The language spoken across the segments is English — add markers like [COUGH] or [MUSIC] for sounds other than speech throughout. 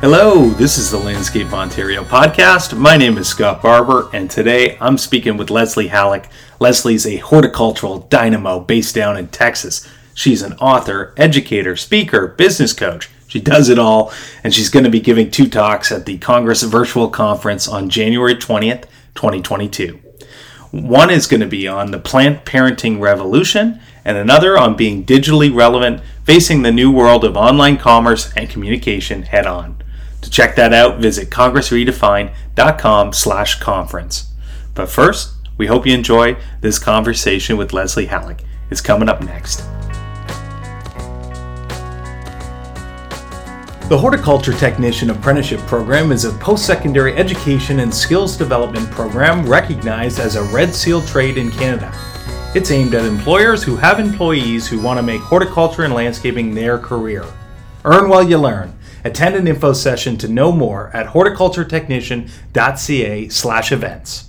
Hello, this is the Landscape Ontario podcast. My name is Scott Barber, and today I'm speaking with Leslie Halleck. Leslie's a horticultural dynamo based down in Texas. She's an author, educator, speaker, business coach. She does it all, and she's going to be giving two talks at the Congress Virtual Conference on January 20th, 2022. One is going to be on the plant parenting revolution, and another on being digitally relevant, facing the new world of online commerce and communication head on. To check that out, visit congressredefined.com slash conference. But first, we hope you enjoy this conversation with Leslie Halleck. It's coming up next. The Horticulture Technician Apprenticeship Program is a post secondary education and skills development program recognized as a Red Seal trade in Canada. It's aimed at employers who have employees who want to make horticulture and landscaping their career. Earn while you learn. Attend an info session to know more at horticulturetechnician.ca slash events.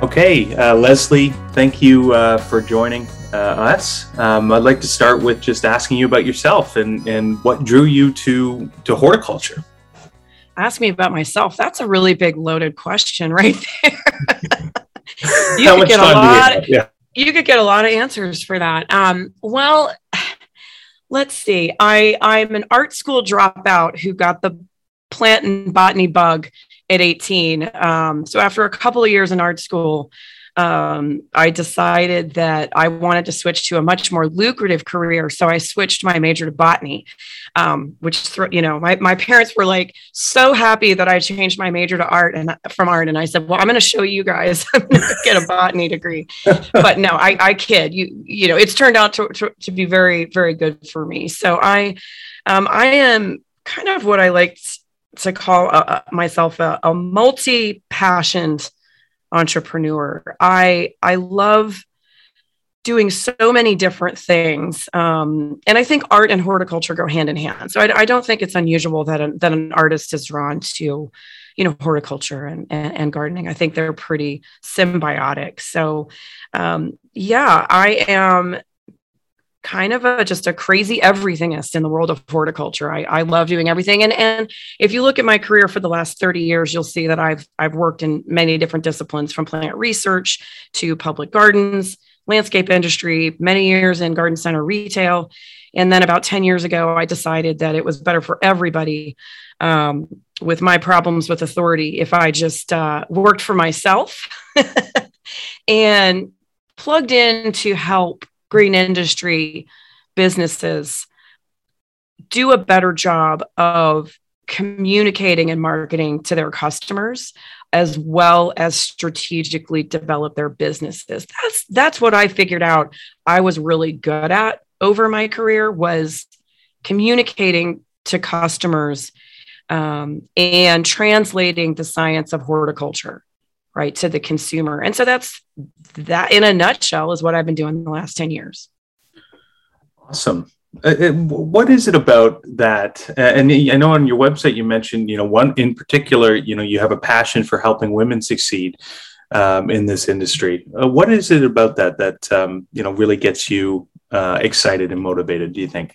Okay, uh, Leslie, thank you uh, for joining uh, us. Um, I'd like to start with just asking you about yourself and, and what drew you to, to horticulture. Ask me about myself. That's a really big loaded question [LAUGHS] right there. you could get a lot. Of, yeah. You could get a lot of answers for that. Um, well, [SIGHS] let's see. I I'm an art school dropout who got the plant and botany bug at 18. Um, so after a couple of years in art school, um, I decided that I wanted to switch to a much more lucrative career. So I switched my major to botany, um, which, you know, my, my parents were like so happy that I changed my major to art and from art. And I said, well, I'm going to show you guys, [LAUGHS] I'm going to get a botany degree. [LAUGHS] but no, I, I kid you, you know, it's turned out to, to, to be very, very good for me. So I, um, I am kind of what I like to call uh, myself a, a multi-passioned entrepreneur. I I love doing so many different things, um, and I think art and horticulture go hand in hand. So I, I don't think it's unusual that that an artist is drawn to, you know, horticulture and, and, and gardening. I think they're pretty symbiotic. So um, yeah, I am kind of a just a crazy everythingist in the world of horticulture. I, I love doing everything. And and if you look at my career for the last 30 years, you'll see that I've I've worked in many different disciplines from plant research to public gardens, landscape industry, many years in garden center retail. And then about 10 years ago, I decided that it was better for everybody um, with my problems with authority if I just uh, worked for myself [LAUGHS] and plugged in to help green industry businesses do a better job of communicating and marketing to their customers as well as strategically develop their businesses. That's that's what i figured out i was really good at over my career was communicating to customers um, and translating the science of horticulture right to the consumer. And so that's that in a nutshell is what i've been doing the last 10 years. Awesome. Uh, uh what is it about that? Uh, and i know on your website you mentioned you know one in particular you know you have a passion for helping women succeed um, in this industry. Uh, what is it about that that um, you know really gets you uh, excited and motivated do you think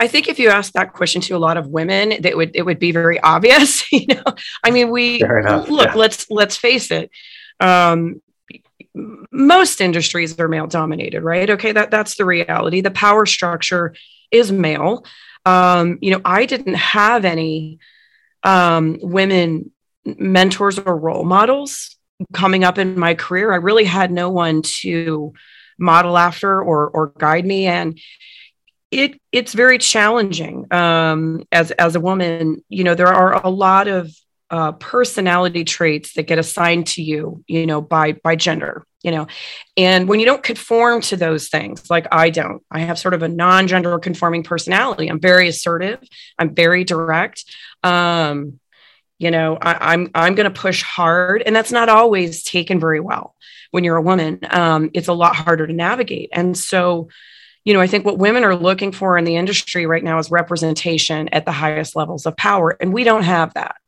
I think if you ask that question to a lot of women, that would it would be very obvious. [LAUGHS] you know, I mean, we look. Yeah. Let's let's face it. Um, most industries are male dominated, right? Okay, that that's the reality. The power structure is male. Um, you know, I didn't have any um, women mentors or role models coming up in my career. I really had no one to model after or or guide me and it it's very challenging um, as as a woman. You know, there are a lot of uh, personality traits that get assigned to you, you know, by by gender, you know, and when you don't conform to those things, like I don't, I have sort of a non-gender conforming personality. I'm very assertive. I'm very direct. Um, you know, I, I'm I'm going to push hard, and that's not always taken very well when you're a woman. Um, it's a lot harder to navigate, and so you know, I think what women are looking for in the industry right now is representation at the highest levels of power. And we don't have that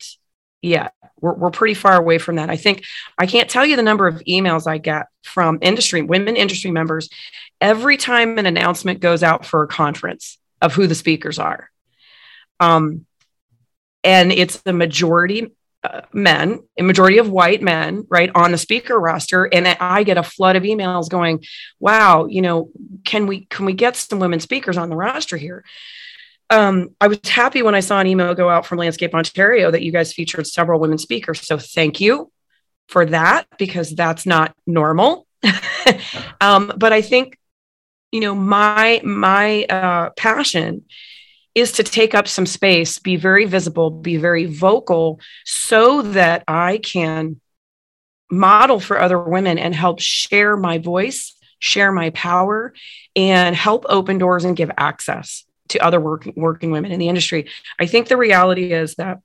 yet. we're, we're pretty far away from that. I think I can't tell you the number of emails I get from industry, women industry members, every time an announcement goes out for a conference of who the speakers are. Um, and it's the majority men, a majority of white men, right, on the speaker roster, and I get a flood of emails going, "Wow, you know, can we can we get some women speakers on the roster here?" um, I was happy when I saw an email go out from Landscape Ontario that you guys featured several women speakers. So thank you for that because that's not normal. [LAUGHS] um, but I think, you know, my my uh, passion is to take up some space, be very visible, be very vocal, so that I can model for other women and help share my voice, share my power, and help open doors and give access to other working working women in the industry. I think the reality is that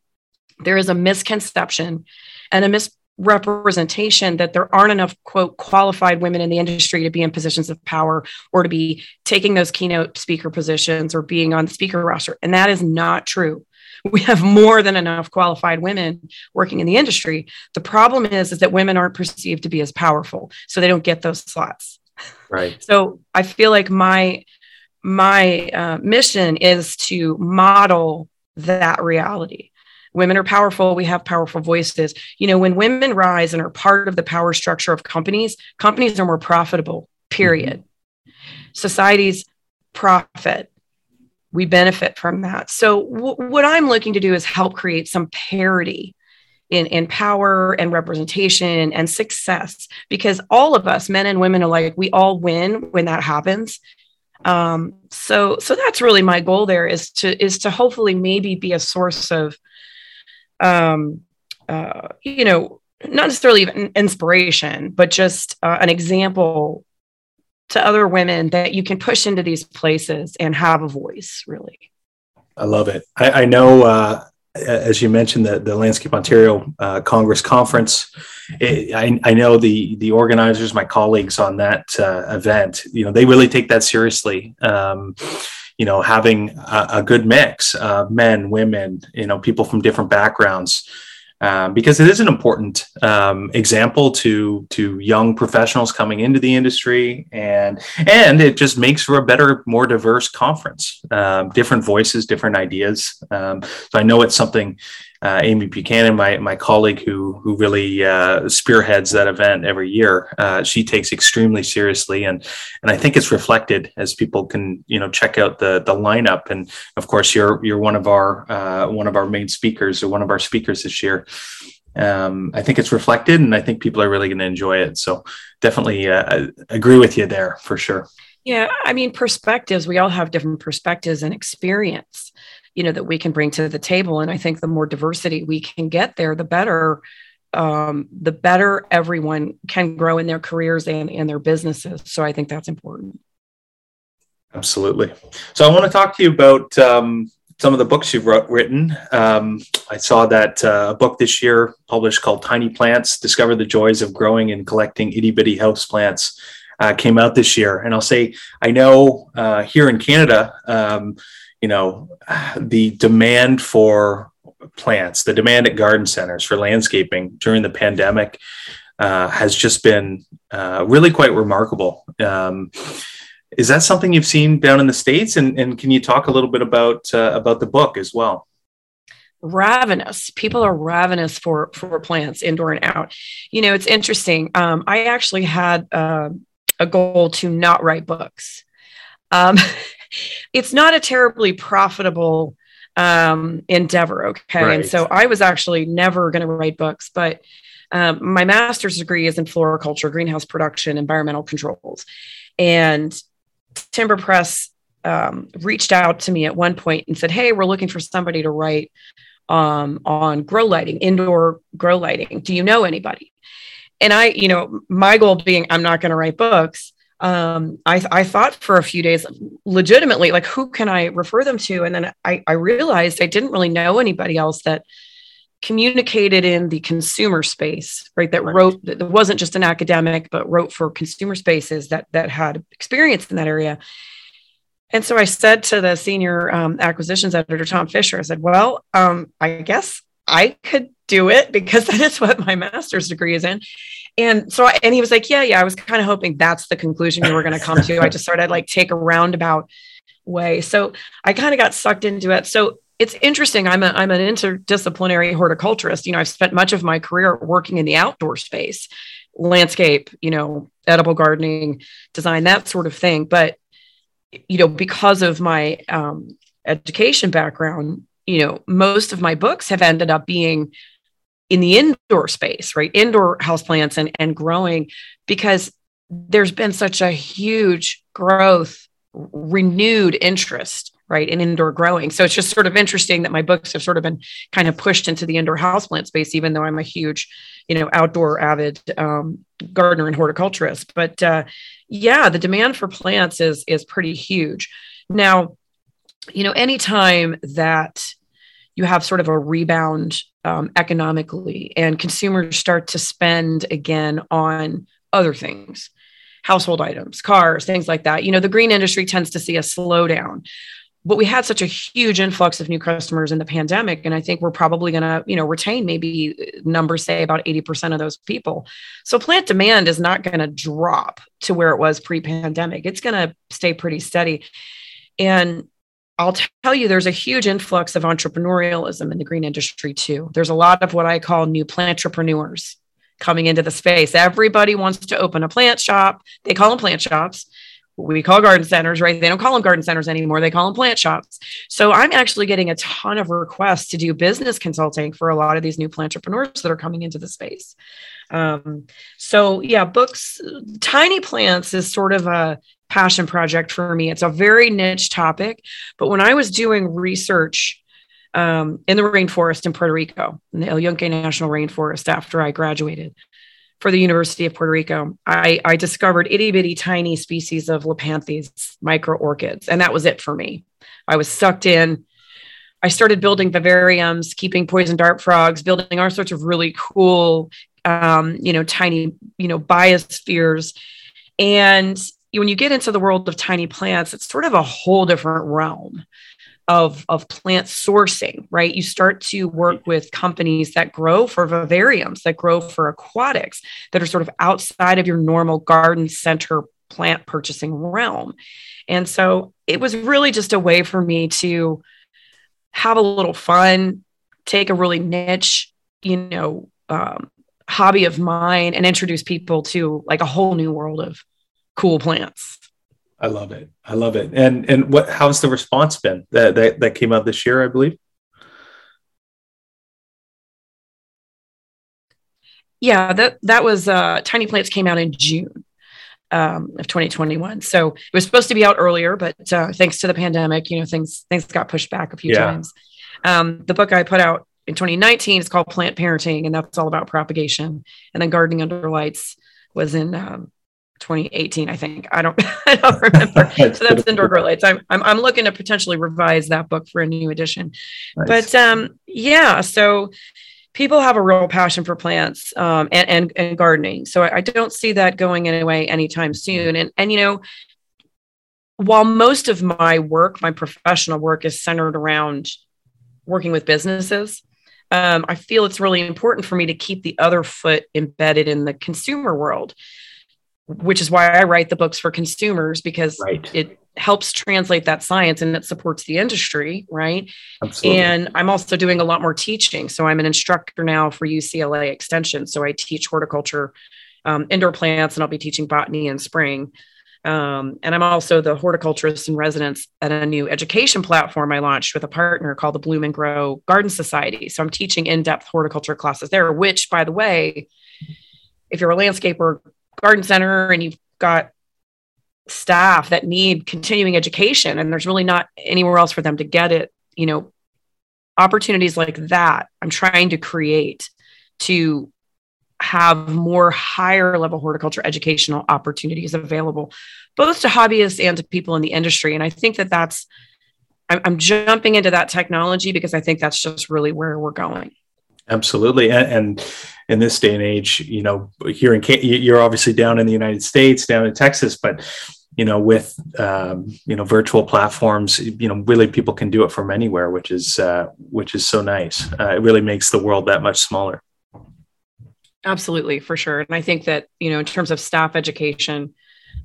there is a misconception and a misrepresentation that there aren't enough quote qualified women in the industry to be in positions of power or to be taking those keynote speaker positions or being on the speaker roster. And that is not true. We have more than enough qualified women working in the industry. The problem is is that women aren't perceived to be as powerful so they don't get those slots. Right. So i feel like my my uh, mission is to model that reality. Women are powerful. We have powerful voices. You know, when women rise and are part of the power structure of companies, companies are more profitable, period. Mm-hmm. Societies profit. We benefit from that. So, w- what I'm looking to do is help create some parity in, in power and representation and success because all of us, men and women alike, we all win when that happens um, so so that's really my goal there is to is to hopefully maybe be a source of um, uh, you know not necessarily even inspiration but just uh, an example to other women that you can push into these places and have a voice really i love it i, I know uh, as you mentioned, the, the Landscape Ontario uh, Congress Conference. It, I, I, know the the organizers, my colleagues on that uh, event, you know, they really take that seriously. Um, you know, having a, a good mix of men, women, you know, people from different backgrounds um, because it is an important um, example to to young professionals coming into the industry, and and it just makes for a better, more diverse conference. Um, different voices, different ideas. Um, so I know it's something uh, Amy Buchanan, my my colleague who who really uh, spearheads that event every year, uh, she takes extremely seriously, and and I think it's reflected as people can you know check out the the lineup, and of course you're you're one of our uh, one of our main speakers or one of our speakers this year. Um, I think it's reflected, and I think people are really going to enjoy it. So definitely uh, agree with you there for sure. Yeah, I mean perspectives. We all have different perspectives and experience you know that we can bring to the table and i think the more diversity we can get there the better um, the better everyone can grow in their careers and in their businesses so i think that's important absolutely so i want to talk to you about um, some of the books you've wrote, written. Um, I saw that uh, a book this year published called Tiny Plants Discover the Joys of Growing and Collecting Itty Bitty House Plants uh, came out this year. And I'll say, I know uh, here in Canada, um, you know, the demand for plants, the demand at garden centers for landscaping during the pandemic uh, has just been uh, really quite remarkable. Um, is that something you've seen down in the states? And, and can you talk a little bit about uh, about the book as well? ravenous people are ravenous for for plants indoor and out you know it's interesting um, i actually had uh, a goal to not write books um, [LAUGHS] it's not a terribly profitable um, endeavor. Okay. Right. And so I was actually never going to write books, but um, my master's degree is in floriculture, greenhouse production, environmental controls. And Timber Press um, reached out to me at one point and said, Hey, we're looking for somebody to write um, on grow lighting, indoor grow lighting. Do you know anybody? And I, you know, my goal being, I'm not going to write books um, I, I thought for a few days, legitimately, like, who can I refer them to? And then I, I realized I didn't really know anybody else that communicated in the consumer space, right? That right. wrote, that wasn't just an academic, but wrote for consumer spaces that, that had experience in that area. And so I said to the senior um, acquisitions editor, Tom Fisher, I said, well, um, I guess I could do it because [LAUGHS] that is what my master's degree is in. And so, I, and he was like, yeah, yeah, I was kind of hoping that's the conclusion you were going to come to. I just started like take a roundabout way. So I kind of got sucked into it. So it's interesting. I'm a, I'm an interdisciplinary horticulturist. You know, I've spent much of my career working in the outdoor space, landscape, you know, edible gardening, design, that sort of thing. But, you know, because of my um, education background, you know, most of my books have ended up being in the indoor space, right? Indoor houseplants and, and growing because there's been such a huge growth, renewed interest, right, in indoor growing. So it's just sort of interesting that my books have sort of been kind of pushed into the indoor houseplant space, even though I'm a huge, you know, outdoor avid um, gardener and horticulturist. But uh, yeah, the demand for plants is is pretty huge. Now, you know, anytime that you have sort of a rebound um, economically and consumers start to spend again on other things household items cars things like that. You know the green industry tends to see a slowdown but we had such a huge influx of new customers in the pandemic and i think we're probably going to you know retain maybe numbers say about 80% of those people. So plant demand is not going to drop to where it was pre-pandemic. It's going to stay pretty steady. And I'll tell you, there's a huge influx of entrepreneurialism in the green industry too. There's a lot of what I call new plant entrepreneurs coming into the space. Everybody wants to open a plant shop. They call them plant shops. We call garden centers, right? They don't call them garden centers anymore. They call them plant shops. So I'm actually getting a ton of requests to do business consulting for a lot of these new plant entrepreneurs that are coming into the space. Um, so yeah, books, tiny plants is sort of a passion project for me. It's a very niche topic, but when I was doing research um, in the rainforest in Puerto Rico, in the El Yunque National Rainforest, after I graduated for the University of Puerto Rico, I, I discovered itty bitty tiny species of Lepanthes micro orchids, and that was it for me. I was sucked in. I started building vivariums, keeping poison dart frogs, building all sorts of really cool, um, you know, tiny, you know, biospheres. And when you get into the world of tiny plants, it's sort of a whole different realm of, of plant sourcing, right? You start to work with companies that grow for vivariums, that grow for aquatics, that are sort of outside of your normal garden center plant purchasing realm. And so it was really just a way for me to have a little fun, take a really niche, you know, um, hobby of mine and introduce people to like a whole new world of cool plants. I love it. I love it. And and what how's the response been that that, that came out this year, I believe? Yeah, that that was uh Tiny Plants came out in June. Um, of 2021. So it was supposed to be out earlier, but uh, thanks to the pandemic, you know, things things got pushed back a few yeah. times. Um, the book I put out in 2019 is called Plant Parenting, and that's all about propagation. And then Gardening Under Lights was in um, 2018, I think. I don't, [LAUGHS] I don't remember. [LAUGHS] so that's indoor grow lights. I'm, I'm, I'm looking to potentially revise that book for a new edition. Nice. But um, yeah, so people have a real passion for plants um, and, and, and gardening. So I, I don't see that going away anytime soon. And, and, you know, while most of my work, my professional work is centered around working with businesses, um, I feel it's really important for me to keep the other foot embedded in the consumer world which is why I write the books for consumers because right. it helps translate that science and it supports the industry, right? Absolutely. And I'm also doing a lot more teaching. So I'm an instructor now for UCLA Extension. So I teach horticulture, um, indoor plants, and I'll be teaching botany in spring. Um, and I'm also the horticulturist in residence at a new education platform I launched with a partner called the Bloom and Grow Garden Society. So I'm teaching in depth horticulture classes there, which, by the way, if you're a landscaper, garden center and you've got staff that need continuing education and there's really not anywhere else for them to get it you know opportunities like that i'm trying to create to have more higher level horticulture educational opportunities available both to hobbyists and to people in the industry and i think that that's i'm, jumping into that technology because i think that's just really where we're going Absolutely, and, and, in this day and age, you know, here in you're obviously down in the United States, down in Texas, but you know, with um, you know virtual platforms, you know, really people can do it from anywhere, which is uh, which is so nice. Uh, it really makes the world that much smaller. Absolutely, for sure. And I think that you know, in terms of staff education,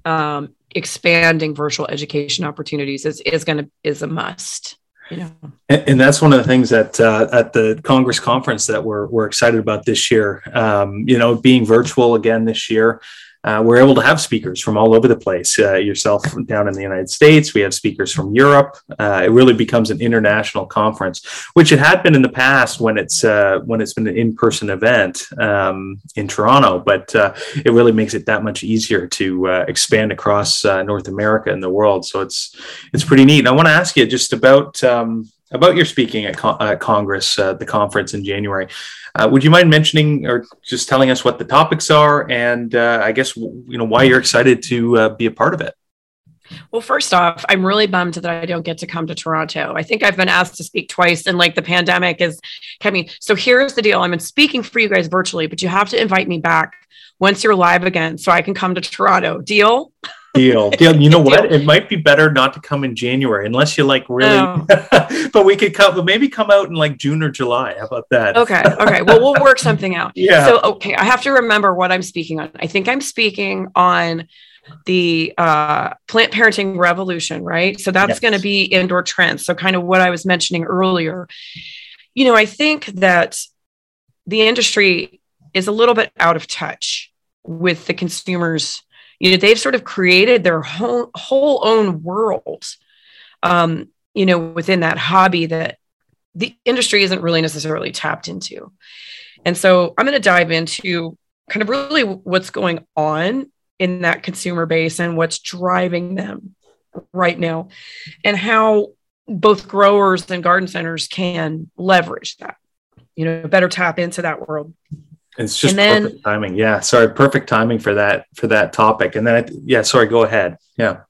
um, expanding virtual education opportunities is is going to is a must you know and, and, that's one of the things that uh, at the congress conference that we're, we're excited about this year um, you know being virtual again this year uh, we're able to have speakers from all over the place. Uh, yourself down in the United States, we have speakers from Europe. Uh, it really becomes an international conference, which it had been in the past when it's uh, when it's been an in-person event um, in Toronto. But uh, it really makes it that much easier to uh, expand across North America and the world. So it's it's pretty neat. And I want to ask you just about. Um, about your speaking at, Con- at Congress, the conference in January. Uh, would you mind mentioning or just telling us what the topics are, and uh, I guess you know why you're excited to uh, be a part of it? Well, first off, I'm really bummed that I don't get to come to Toronto. I think I've been asked to speak twice, and like the pandemic is coming. So here's the deal: I'm speaking for you guys virtually, but you have to invite me back once you're live again, so I can come to Toronto. Deal? [LAUGHS] deal. [LAUGHS] Deal. You know what? It might be better not to come in January unless you like really. Oh. [LAUGHS] but we could come, but maybe come out in like June or July. How about that? Okay. Okay. Well, we'll work something out. [LAUGHS] Yeah. So okay, I have to remember what I'm speaking on. I think I'm speaking on the uh, plant parenting revolution, right? So that's yes. going to be indoor trends. So kind of what I was mentioning earlier. You know, I think that the industry is a little bit out of touch with the consumers you know they've sort of created their whole whole own world um, you know within that hobby that the industry isn't really necessarily tapped into. And so i'm going to dive into kind of really what's going on in that consumer base and what's driving them right now and how both growers and garden centers can leverage that you know better tap into that world it's just then, perfect timing. Yeah. Sorry. Perfect timing for that, for that topic. And then, I, yeah, sorry, go ahead. Yeah.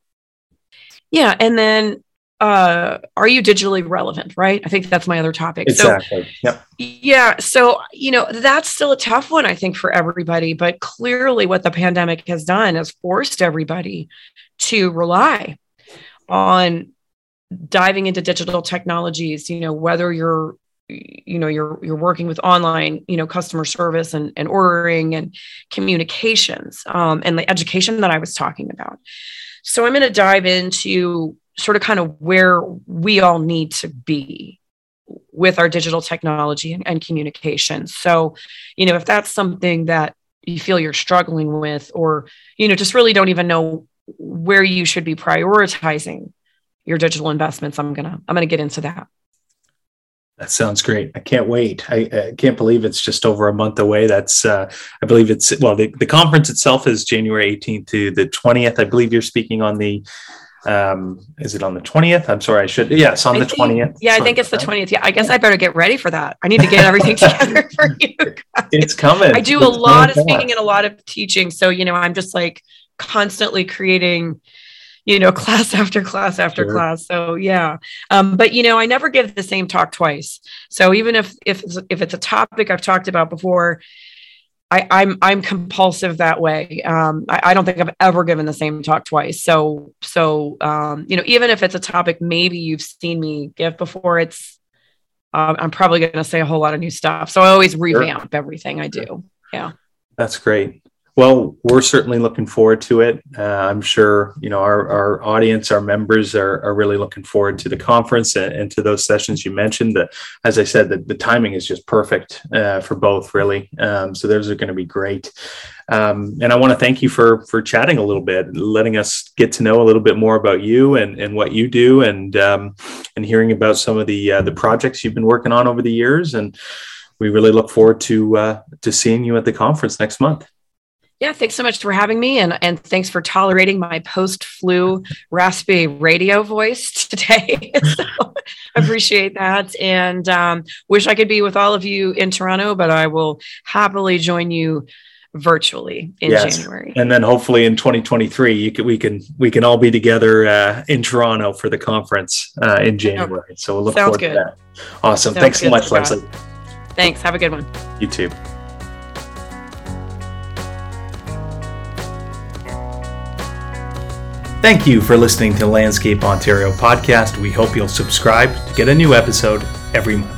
Yeah. And then, uh, are you digitally relevant? Right. I think that's my other topic. Exactly. So, yep. Yeah. So, you know, that's still a tough one, I think, for everybody. But clearly, what the pandemic has done has forced everybody to rely on diving into digital technologies, you know, whether you're you know you're you're working with online you know customer service and, and ordering and communications um, and the education that i was talking about. So i'm going to dive into sort of kind of where we all need to be with our digital technology and, and communication. So you know if that's something that you feel you're struggling with or you know just really don't even know where you should be prioritizing your digital investments i'm gonna i'm gonna get into that that sounds great. I can't wait. I, I, can't believe it's just over a month away. That's, uh, I believe it's, well, the, the conference itself is January 18th to the 20th. I believe you're speaking on the, um, is it on the 20th? I'm sorry, I should, yes, on I the think, 20th. Yeah, I think it's the 20th. Yeah, I guess I better get ready for that. I need to get everything [LAUGHS] together for you. Guys. It's coming. I do it's a lot of speaking and a lot of teaching. So, you know, I'm just like constantly creating you know, [LAUGHS] class after class after sure. class. So yeah. Um, but you know, I never give the same talk twice. So even if if if it's a topic I've talked about before, I, am I'm, I'm compulsive that way. Um, I, I, don't think I've ever given the same talk twice. So so um, you know, even if it's a topic maybe you've seen me give before, it's uh, I'm probably going to say a whole lot of new stuff. So I always revamp sure. everything I do. Yeah. That's great. Well, we're certainly looking forward to it. Uh, I'm sure you know our, our audience, our members are, are really looking forward to the conference and, and to those sessions you mentioned. That, as I said, the, the timing is just perfect uh, for both, really. Um, so those are going to be great. Um, and I want to thank you for for chatting a little bit, letting us get to know a little bit more about you and, and what you do, and um, and hearing about some of the uh, the projects you've been working on over the years. And we really look forward to uh, to seeing you at the conference next month. Yeah, thanks so much for having me, and and thanks for tolerating my post flu raspy radio voice [LAUGHS] today. so, [LAUGHS] appreciate that, and um, wish I could be with all of you in Toronto, but I will happily join you virtually in yes. January. And then hopefully in 2023, you can, we can we can all be together uh, in Toronto for the conference uh, in January. So we'll look Sounds forward good. to that. Awesome. Sounds Thanks so much. Leslie. Thanks. Have a good one. You too. Thank you for listening to Landscape Ontario podcast. We hope you'll subscribe to get a new episode every month.